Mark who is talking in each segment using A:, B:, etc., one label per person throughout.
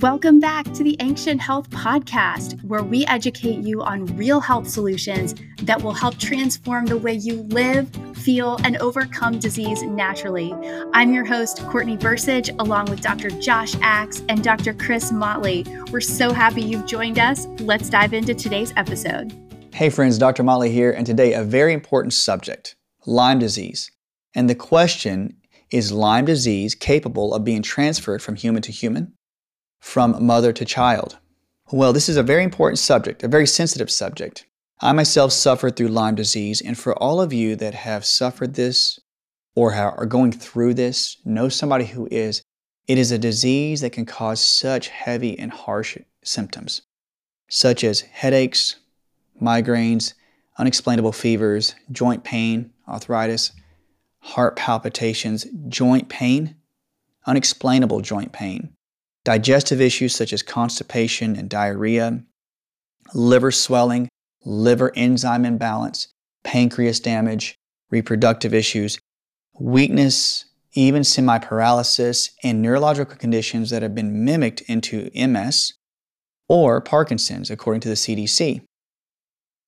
A: Welcome back to the Ancient Health Podcast, where we educate you on real health solutions that will help transform the way you live, feel, and overcome disease naturally. I'm your host, Courtney Bursage, along with Dr. Josh Axe and Dr. Chris Motley. We're so happy you've joined us. Let's dive into today's episode.
B: Hey, friends, Dr. Motley here, and today a very important subject Lyme disease. And the question is Lyme disease capable of being transferred from human to human? From mother to child? Well, this is a very important subject, a very sensitive subject. I myself suffered through Lyme disease, and for all of you that have suffered this or are going through this, know somebody who is, it is a disease that can cause such heavy and harsh symptoms, such as headaches, migraines, unexplainable fevers, joint pain, arthritis, heart palpitations, joint pain, unexplainable joint pain, digestive issues such as constipation and diarrhea, liver swelling, liver enzyme imbalance, pancreas damage, reproductive issues, weakness, even semi paralysis, and neurological conditions that have been mimicked into MS or Parkinson's, according to the CDC.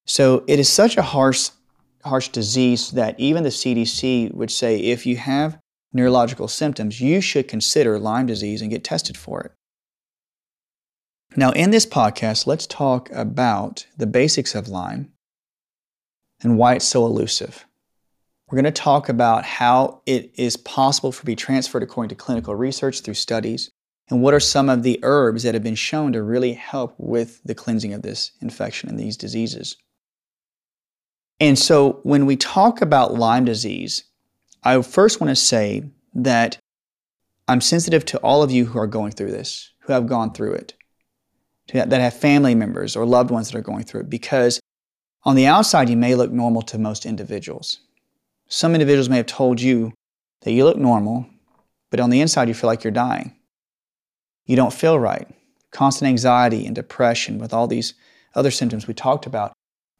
B: So it is such a harsh, harsh disease that even the CDC would say if you have neurological symptoms, you should consider Lyme disease and get tested for it. Now, in this podcast, let's talk about the basics of Lyme and why it's so elusive. We're going to talk about how it is possible for to be transferred according to clinical research through studies, and what are some of the herbs that have been shown to really help with the cleansing of this infection and these diseases. And so, when we talk about Lyme disease, I first want to say that I'm sensitive to all of you who are going through this, who have gone through it, that have family members or loved ones that are going through it, because on the outside, you may look normal to most individuals. Some individuals may have told you that you look normal, but on the inside, you feel like you're dying. You don't feel right. Constant anxiety and depression with all these other symptoms we talked about.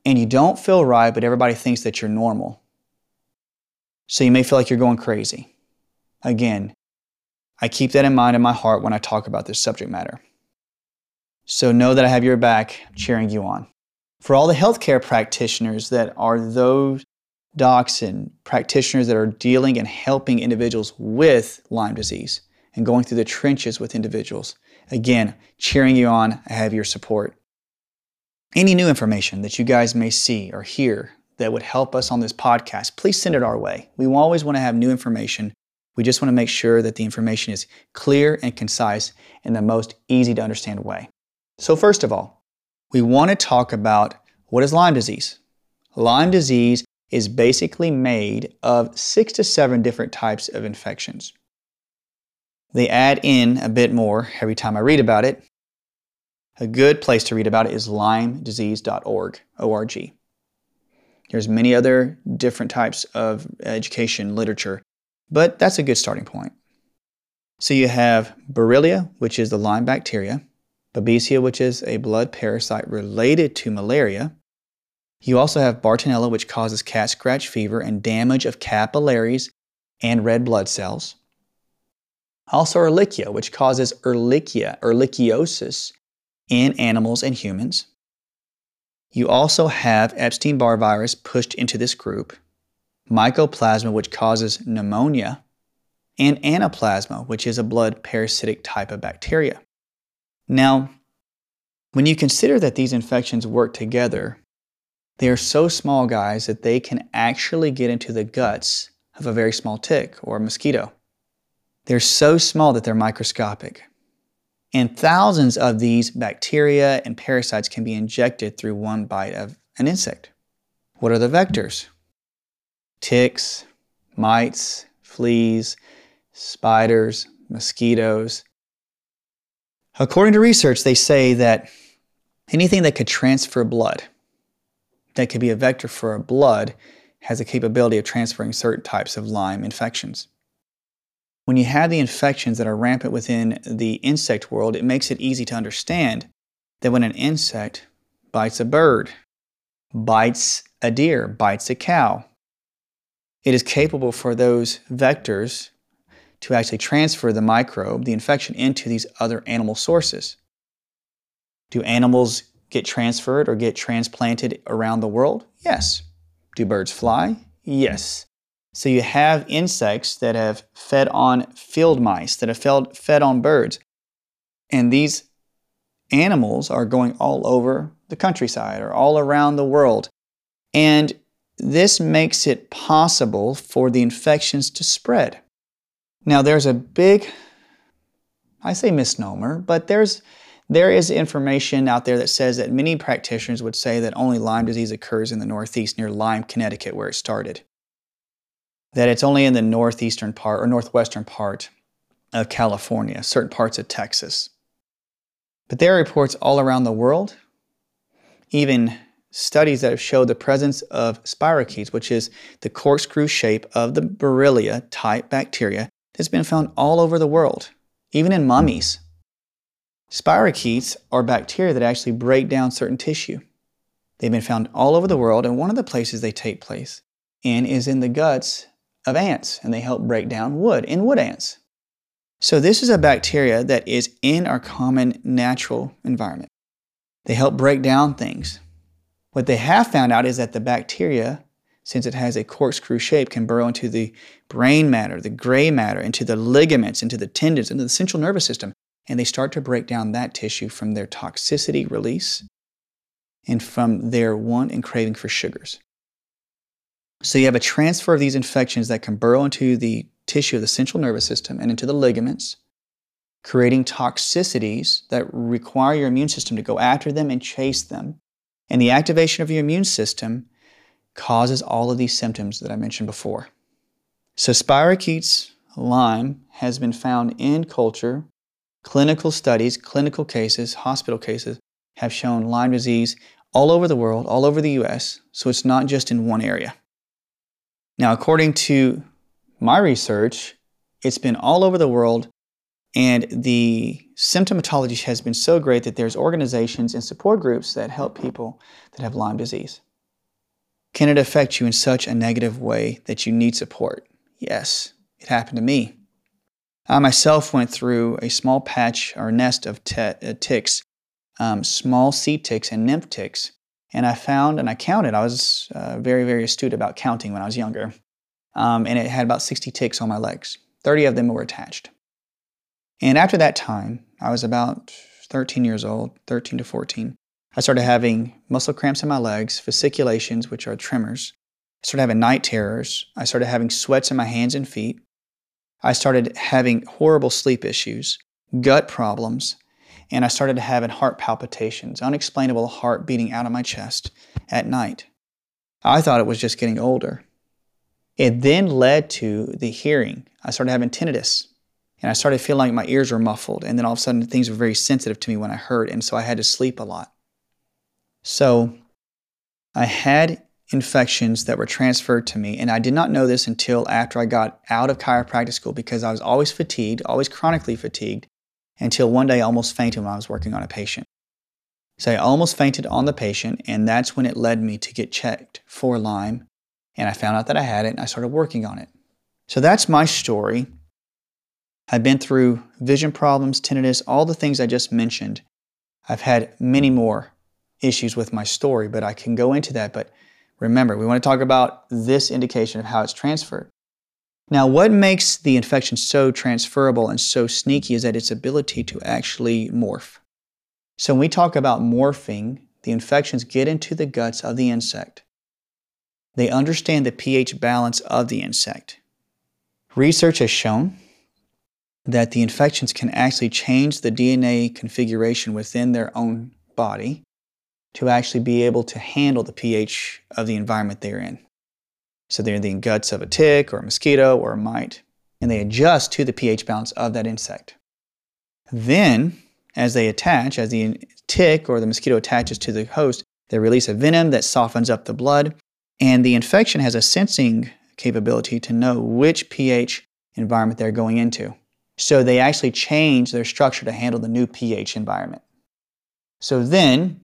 B: And you don't feel right, but everybody thinks that you're normal. So you may feel like you're going crazy. Again, I keep that in mind in my heart when I talk about this subject matter. So know that I have your back cheering you on. For all the healthcare practitioners that are those docs and practitioners that are dealing and helping individuals with Lyme disease and going through the trenches with individuals, again, cheering you on, I have your support. Any new information that you guys may see or hear that would help us on this podcast, please send it our way. We always want to have new information. We just want to make sure that the information is clear and concise in the most easy to understand way. So, first of all, we want to talk about what is Lyme disease. Lyme disease is basically made of six to seven different types of infections. They add in a bit more every time I read about it. A good place to read about it is lymedisease.org, O-R-G. There's many other different types of education literature, but that's a good starting point. So you have Borrelia, which is the Lyme bacteria, Babesia, which is a blood parasite related to malaria. You also have Bartonella, which causes cat scratch fever and damage of capillaries and red blood cells. Also Ehrlichia, which causes Ehrlichia, ehrlichiosis in animals and humans. You also have Epstein Barr virus pushed into this group, Mycoplasma, which causes pneumonia, and Anaplasma, which is a blood parasitic type of bacteria. Now, when you consider that these infections work together, they are so small, guys, that they can actually get into the guts of a very small tick or mosquito. They're so small that they're microscopic. And thousands of these bacteria and parasites can be injected through one bite of an insect. What are the vectors? Ticks, mites, fleas, spiders, mosquitoes. According to research, they say that anything that could transfer blood, that could be a vector for blood, has a capability of transferring certain types of Lyme infections. When you have the infections that are rampant within the insect world, it makes it easy to understand that when an insect bites a bird, bites a deer, bites a cow, it is capable for those vectors to actually transfer the microbe, the infection, into these other animal sources. Do animals get transferred or get transplanted around the world? Yes. Do birds fly? Yes. So you have insects that have fed on field mice, that have fed, fed on birds. And these animals are going all over the countryside or all around the world. And this makes it possible for the infections to spread. Now, there's a big, I say misnomer, but there's there is information out there that says that many practitioners would say that only Lyme disease occurs in the Northeast near Lyme, Connecticut, where it started. That it's only in the northeastern part or northwestern part of California, certain parts of Texas. But there are reports all around the world, even studies that have showed the presence of spirochetes, which is the corkscrew shape of the Borrelia type bacteria that's been found all over the world, even in mummies. Spirochetes are bacteria that actually break down certain tissue. They've been found all over the world, and one of the places they take place in is in the guts of ants, and they help break down wood in wood ants. So, this is a bacteria that is in our common natural environment. They help break down things. What they have found out is that the bacteria, since it has a corkscrew shape, can burrow into the brain matter, the gray matter, into the ligaments, into the tendons, into the central nervous system, and they start to break down that tissue from their toxicity release and from their want and craving for sugars. So you have a transfer of these infections that can burrow into the tissue of the central nervous system and into the ligaments, creating toxicities that require your immune system to go after them and chase them. And the activation of your immune system causes all of these symptoms that I mentioned before. So spirochetes Lyme has been found in culture Clinical studies, clinical cases, hospital cases have shown Lyme disease all over the world, all over the US, so it's not just in one area. Now, according to my research, it's been all over the world, and the symptomatology has been so great that there's organizations and support groups that help people that have Lyme disease. Can it affect you in such a negative way that you need support? Yes, it happened to me. I myself went through a small patch or nest of uh, ticks, um, small sea ticks and nymph ticks, and I found and I counted. I was uh, very, very astute about counting when I was younger. Um, and it had about 60 ticks on my legs. 30 of them were attached. And after that time, I was about 13 years old, 13 to 14. I started having muscle cramps in my legs, fasciculations, which are tremors. I started having night terrors. I started having sweats in my hands and feet. I started having horrible sleep issues, gut problems, and I started having heart palpitations, unexplainable heart beating out of my chest at night. I thought it was just getting older. It then led to the hearing. I started having tinnitus, and I started feeling like my ears were muffled, and then all of a sudden things were very sensitive to me when I heard, and so I had to sleep a lot. So I had infections that were transferred to me. And I did not know this until after I got out of chiropractic school because I was always fatigued, always chronically fatigued, until one day I almost fainted when I was working on a patient. So I almost fainted on the patient, and that's when it led me to get checked for Lyme. And I found out that I had it, and I started working on it. So that's my story. I've been through vision problems, tinnitus, all the things I just mentioned. I've had many more issues with my story, but I can go into that. But Remember, we want to talk about this indication of how it's transferred. Now, what makes the infection so transferable and so sneaky is that its ability to actually morph. So, when we talk about morphing, the infections get into the guts of the insect. They understand the pH balance of the insect. Research has shown that the infections can actually change the DNA configuration within their own body to actually be able to handle the pH of the environment they're in. So they're in the guts of a tick or a mosquito or a mite, and they adjust to the pH balance of that insect. Then, as they attach, as the tick or the mosquito attaches to the host, they release a venom that softens up the blood, and the infection has a sensing capability to know which pH environment they're going into. So they actually change their structure to handle the new pH environment. So then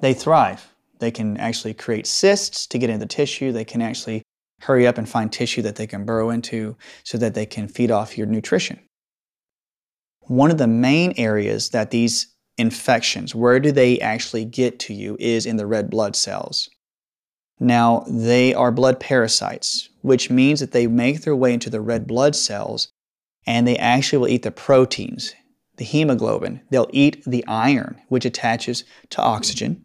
B: they thrive. They can actually create cysts to get into the tissue. They can actually hurry up and find tissue that they can burrow into so that they can feed off your nutrition. One of the main areas that these infections, where do they actually get to you, is in the red blood cells. Now, they are blood parasites, which means that they make their way into the red blood cells and they actually will eat the proteins, the hemoglobin. They'll eat the iron, which attaches to oxygen,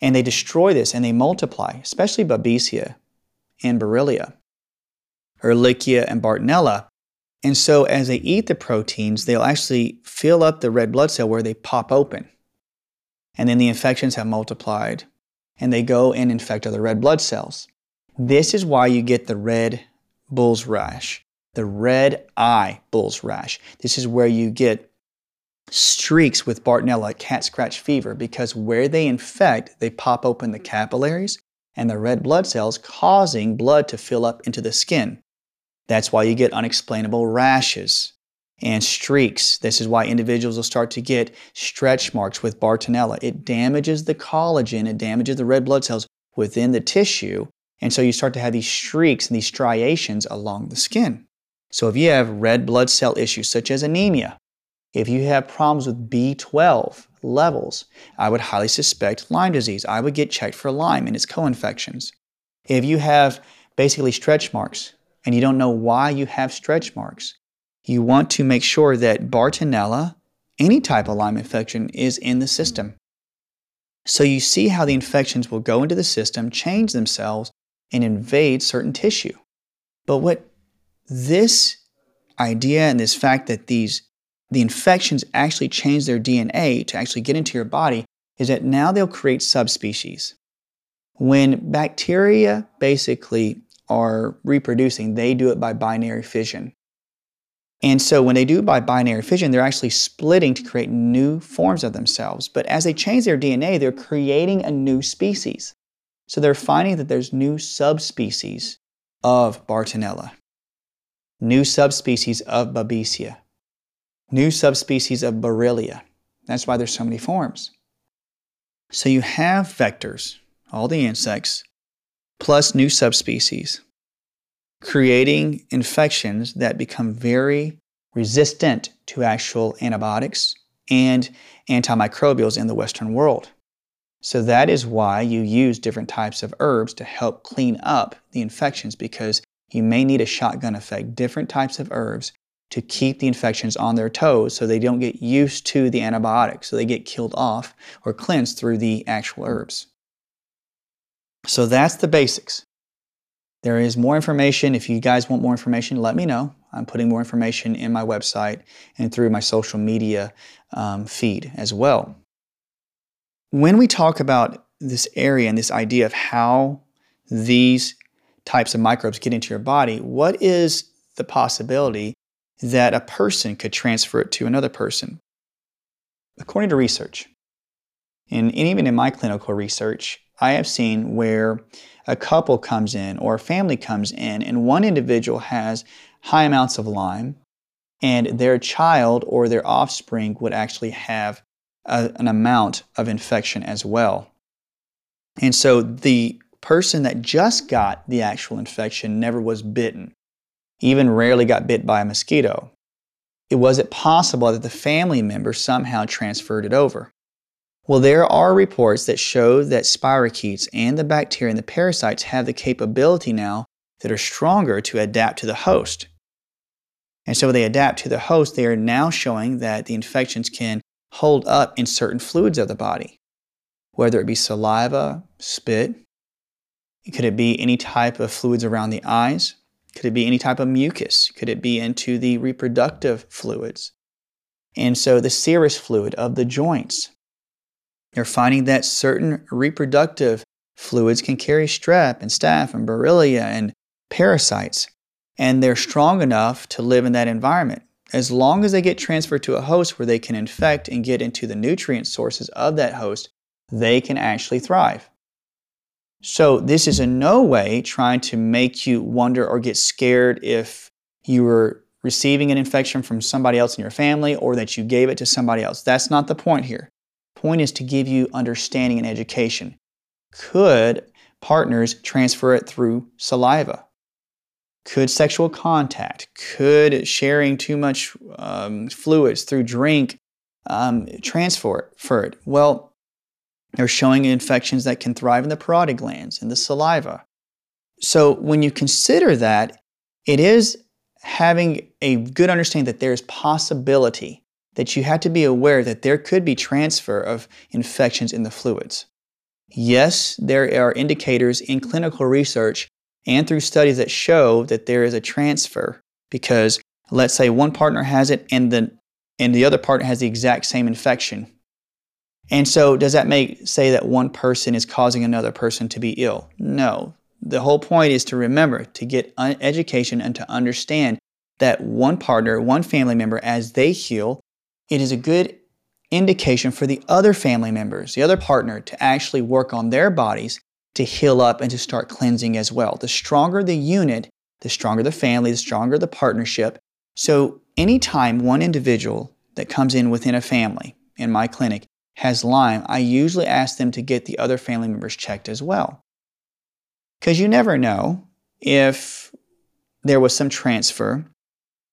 B: and they destroy this and they multiply, especially Babesia and Borrelia, Ehrlichia and Bartonella. And so, as they eat the proteins, they'll actually fill up the red blood cell where they pop open. And then the infections have multiplied and they go and infect other red blood cells. This is why you get the red bull's rash, the red eye bull's rash. This is where you get streaks with Bartonella, cat scratch fever, because where they infect, they pop open the capillaries and the red blood cells, causing blood to fill up into the skin. That's why you get unexplainable rashes and streaks. This is why individuals will start to get stretch marks with Bartonella. It damages the collagen, it damages the red blood cells within the tissue, and so you start to have these streaks and these striations along the skin. So if you have red blood cell issues such as anemia, if you have problems with B12 levels, I would highly suspect Lyme disease. I would get checked for Lyme and its co-infections. If you have basically stretch marks and you don't know why you have stretch marks, you want to make sure that Bartonella, any type of Lyme infection, is in the system. So you see how the infections will go into the system, change themselves, and invade certain tissue. But what this idea and this fact that these the infections actually change their DNA to actually get into your body is that now they'll create subspecies. When bacteria basically are reproducing, they do it by binary fission. And so when they do by binary fission, they're actually splitting to create new forms of themselves. But as they change their DNA, they're creating a new species. So they're finding that there's new subspecies of Bartonella, new subspecies of Babesia, new subspecies of Borrelia. That's why there's so many forms. So you have vectors, all the insects, plus new subspecies creating infections that become very resistant to actual antibiotics and antimicrobials in the Western world. So that is why you use different types of herbs to help clean up the infections because you may need a shotgun effect, different types of herbs to keep the infections on their toes so they don't get used to the antibiotics, so they get killed off or cleansed through the actual herbs. So that's the basics. There is more information. If you guys want more information, let me know. I'm putting more information in my website and through my social media um, feed as well. When we talk about this area and this idea of how these types of microbes get into your body, what is the possibility that a person could transfer it to another person? According to research, and even in my clinical research, I have seen where a couple comes in or a family comes in and one individual has high amounts of Lyme and their child or their offspring would actually have a, an amount of infection as well. And so the person that just got the actual infection never was bitten, even rarely got bit by a mosquito. It was it possible that the family member somehow transferred it over? Well, there are reports that show that spirochetes and the bacteria and the parasites have the capability now that are stronger to adapt to the host. And so when they adapt to the host, they are now showing that the infections can hold up in certain fluids of the body, whether it be saliva, spit, could it be any type of fluids around the eyes? Could it be any type of mucus? Could it be into the reproductive fluids? And so the serous fluid of the joints, they're finding that certain reproductive fluids can carry strep and staph and borrelia and parasites, and they're strong enough to live in that environment. As long as they get transferred to a host where they can infect and get into the nutrient sources of that host, they can actually thrive. So, this is in no way trying to make you wonder or get scared if you were receiving an infection from somebody else in your family or that you gave it to somebody else. That's not the point here. Point is to give you understanding and education. Could partners transfer it through saliva? Could sexual contact, could sharing too much um, fluids through drink um, transfer it? Well, they're showing infections that can thrive in the parotid glands and the saliva. So when you consider that, it is having a good understanding that there is possibility that you have to be aware that there could be transfer of infections in the fluids. Yes, there are indicators in clinical research and through studies that show that there is a transfer because let's say one partner has it and the and the other partner has the exact same infection. And so does that make say that one person is causing another person to be ill? No. The whole point is to remember to get education and to understand that one partner, one family member as they heal, it is a good indication for the other family members, the other partner to actually work on their bodies to heal up and to start cleansing as well. The stronger the unit, the stronger the family, the stronger the partnership. So, anytime one individual that comes in within a family in my clinic has Lyme, I usually ask them to get the other family members checked as well. Because you never know if there was some transfer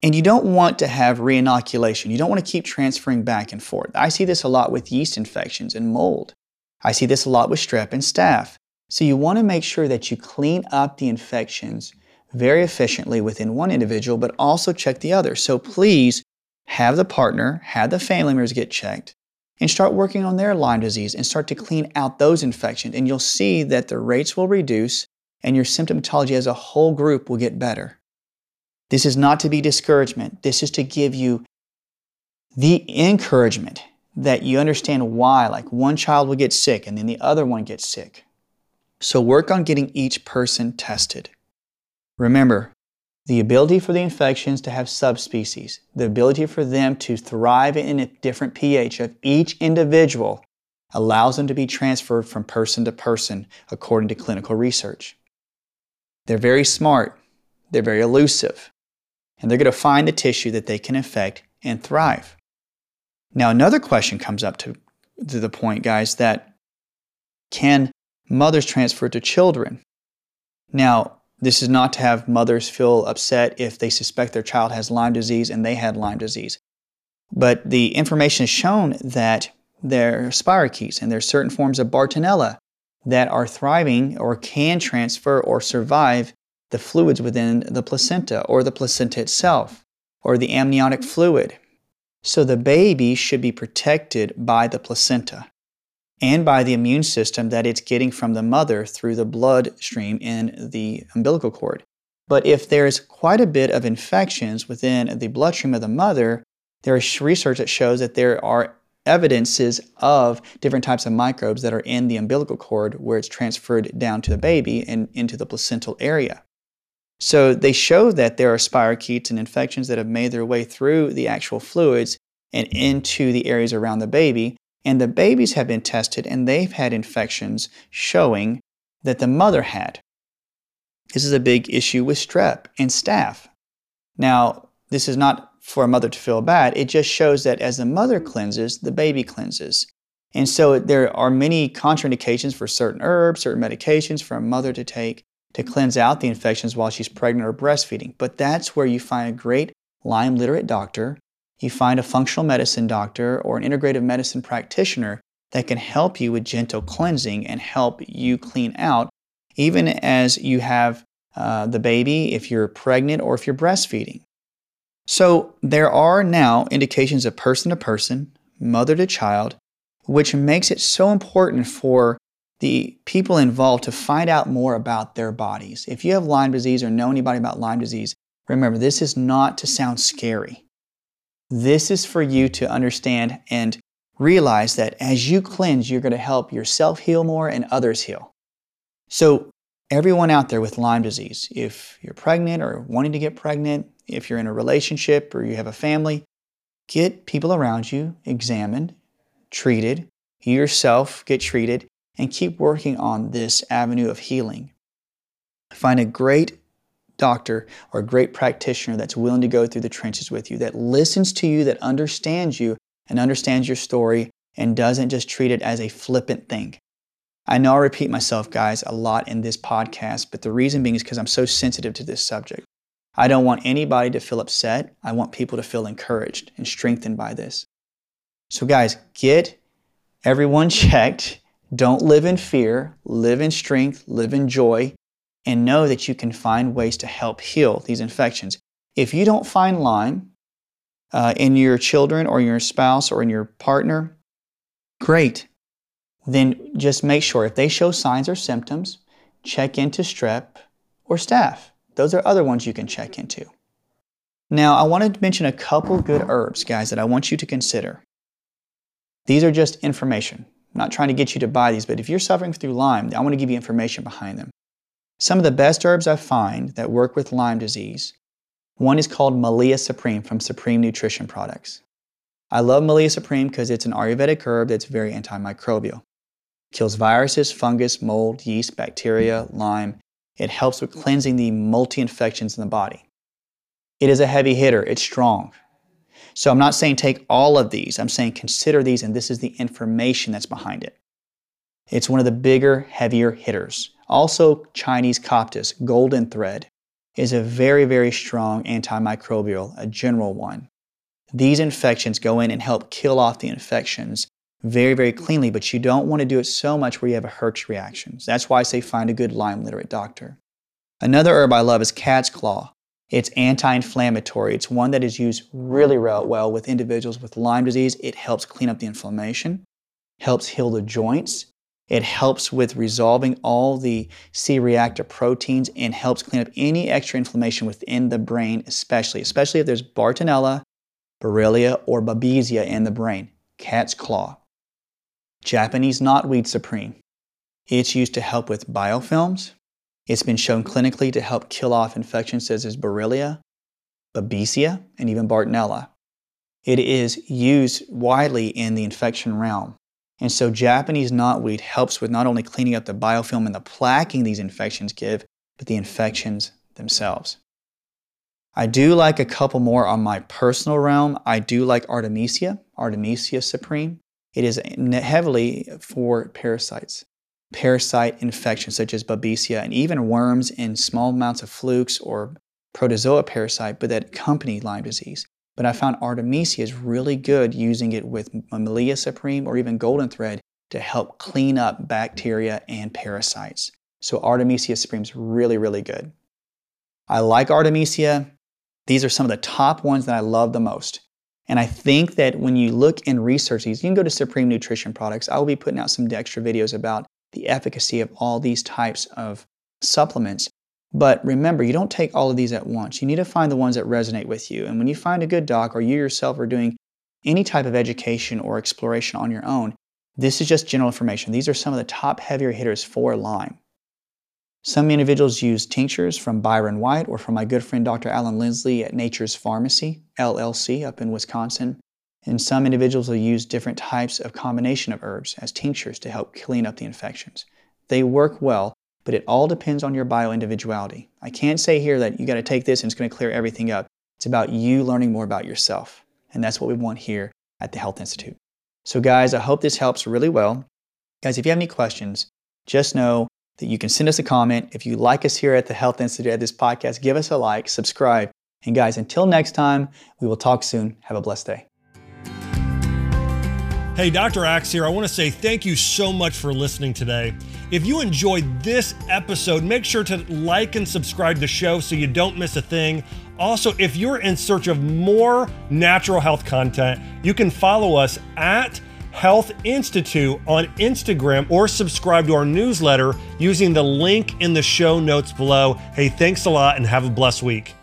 B: and you don't want to have reinoculation. You don't want to keep transferring back and forth. I see this a lot with yeast infections and mold. I see this a lot with strep and staph. So you want to make sure that you clean up the infections very efficiently within one individual, but also check the other. So please have the partner, have the family members get checked, and start working on their Lyme disease and start to clean out those infections. And you'll see that the rates will reduce and your symptomatology as a whole group will get better. This is not to be discouragement. This is to give you the encouragement that you understand why, like one child will get sick and then the other one gets sick. So work on getting each person tested. Remember, the ability for the infections to have subspecies, the ability for them to thrive in a different pH of each individual allows them to be transferred from person to person according to clinical research. They're very smart, they're very elusive, and they're going to find the tissue that they can infect and thrive. Now, another question comes up to, to the point, guys, that can mothers transfer to children? Now, this is not to have mothers feel upset if they suspect their child has Lyme disease and they had Lyme disease. But the information has shown that there are spirochetes and there are certain forms of Bartonella that are thriving or can transfer or survive the fluids within the placenta or the placenta itself or the amniotic fluid. So the baby should be protected by the placenta and by the immune system that it's getting from the mother through the bloodstream in the umbilical cord. But if there's quite a bit of infections within the bloodstream of the mother, there is research that shows that there are evidences of different types of microbes that are in the umbilical cord where it's transferred down to the baby and into the placental area. So they show that there are spirochetes and infections that have made their way through the actual fluids and into the areas around the baby. And the babies have been tested and they've had infections showing that the mother had. This is a big issue with strep and staph. Now, this is not for a mother to feel bad. It just shows that as the mother cleanses, the baby cleanses. And so there are many contraindications for certain herbs, certain medications for a mother to take to cleanse out the infections while she's pregnant or breastfeeding. But that's where you find a great Lyme literate doctor, you find a functional medicine doctor or an integrative medicine practitioner that can help you with gentle cleansing and help you clean out, even as you have uh, the baby, if you're pregnant or if you're breastfeeding. So there are now indications of person to person, mother to child, which makes it so important for the people involved to find out more about their bodies. If you have Lyme disease or know anybody about Lyme disease, remember this is not to sound scary. This is for you to understand and realize that as you cleanse, you're going to help yourself heal more and others heal. So, everyone out there with Lyme disease, if you're pregnant or wanting to get pregnant, if you're in a relationship or you have a family, get people around you examined, treated, you yourself get treated, and keep working on this avenue of healing. Find a great doctor or a great practitioner that's willing to go through the trenches with you, that listens to you, that understands you and understands your story and doesn't just treat it as a flippant thing. I know I repeat myself, guys, a lot in this podcast, but the reason being is because I'm so sensitive to this subject. I don't want anybody to feel upset. I want people to feel encouraged and strengthened by this. So, guys, get everyone checked. Don't live in fear, live in strength, live in joy, and know that you can find ways to help heal these infections. If you don't find Lyme uh, in your children or your spouse or in your partner, great. Then just make sure if they show signs or symptoms, check into strep or staph. Those are other ones you can check into. Now, I wanted to mention a couple good herbs, guys, that I want you to consider. These are just information. I'm not trying to get you to buy these, but if you're suffering through Lyme, I want to give you information behind them. Some of the best herbs I find that work with Lyme disease, one is called Melia Supreme from Supreme Nutrition Products. I love Melia Supreme because it's an Ayurvedic herb that's very antimicrobial. Kills viruses, fungus, mold, yeast, bacteria, Lyme. It helps with cleansing the multi infections in the body. It is a heavy hitter, it's strong. So I'm not saying take all of these, I'm saying consider these, and this is the information that's behind it. It's one of the bigger, heavier hitters. Also, Chinese Coptis, golden thread, is a very, very strong antimicrobial, a general one. These infections go in and help kill off the infections very, very cleanly, but you don't want to do it so much where you have a Herx reaction. That's why I say find a good Lyme literate doctor. Another herb I love is cat's claw. It's anti inflammatory. It's one that is used really well with individuals with Lyme disease. It helps clean up the inflammation, helps heal the joints. It helps with resolving all the C reactive proteins and helps clean up any extra inflammation within the brain, especially, especially if there's Bartonella, Borrelia, or Babesia in the brain. Cat's claw. Japanese knotweed supreme. It's used to help with biofilms. It's been shown clinically to help kill off infections such as Borrelia, Babesia, and even Bartonella. It is used widely in the infection realm. And so Japanese knotweed helps with not only cleaning up the biofilm and the plaquing these infections give, but the infections themselves. I do like a couple more on my personal realm. I do like Artemisia, Artemisia supreme. It is heavily for parasites, parasite infections such as Babesia, and even worms in small amounts of flukes or protozoa parasite, but that accompany Lyme disease. But I found Artemisia is really good using it with Melia supreme or even golden thread to help clean up bacteria and parasites. So Artemisia supreme is really, really good. I like Artemisia. These are some of the top ones that I love the most. And I think that when you look and research these, you can go to Supreme Nutrition Products. I will be putting out some extra videos about the efficacy of all these types of supplements. But remember, you don't take all of these at once. You need to find the ones that resonate with you. And when you find a good doc or you yourself are doing any type of education or exploration on your own, this is just general information. These are some of the top heavier hitters for Lyme. Some individuals use tinctures from Byron White or from my good friend Dr. Allan Lindsley at Nature's Pharmacy, LLC, up in Wisconsin. And some individuals will use different types of combination of herbs as tinctures to help clean up the infections. They work well, but it all depends on your bio-individuality. I can't say here that you got to take this and it's going to clear everything up. It's about you learning more about yourself. And that's what we want here at the Health Institute. So guys, I hope this helps really well. Guys, if you have any questions, just know that you can send us a comment. If you like us here at the Health Institute at this podcast, give us a like, subscribe. And guys, until next time, we will talk soon. Have a blessed day.
C: Hey, Dr. Axe here. I want to say thank you so much for listening today. If you enjoyed this episode, make sure to like and subscribe to the show so you don't miss a thing. Also, if you're in search of more natural health content, you can follow us at Health Institute on Instagram or subscribe to our newsletter using the link in the show notes below. Hey, thanks a lot and have a blessed week.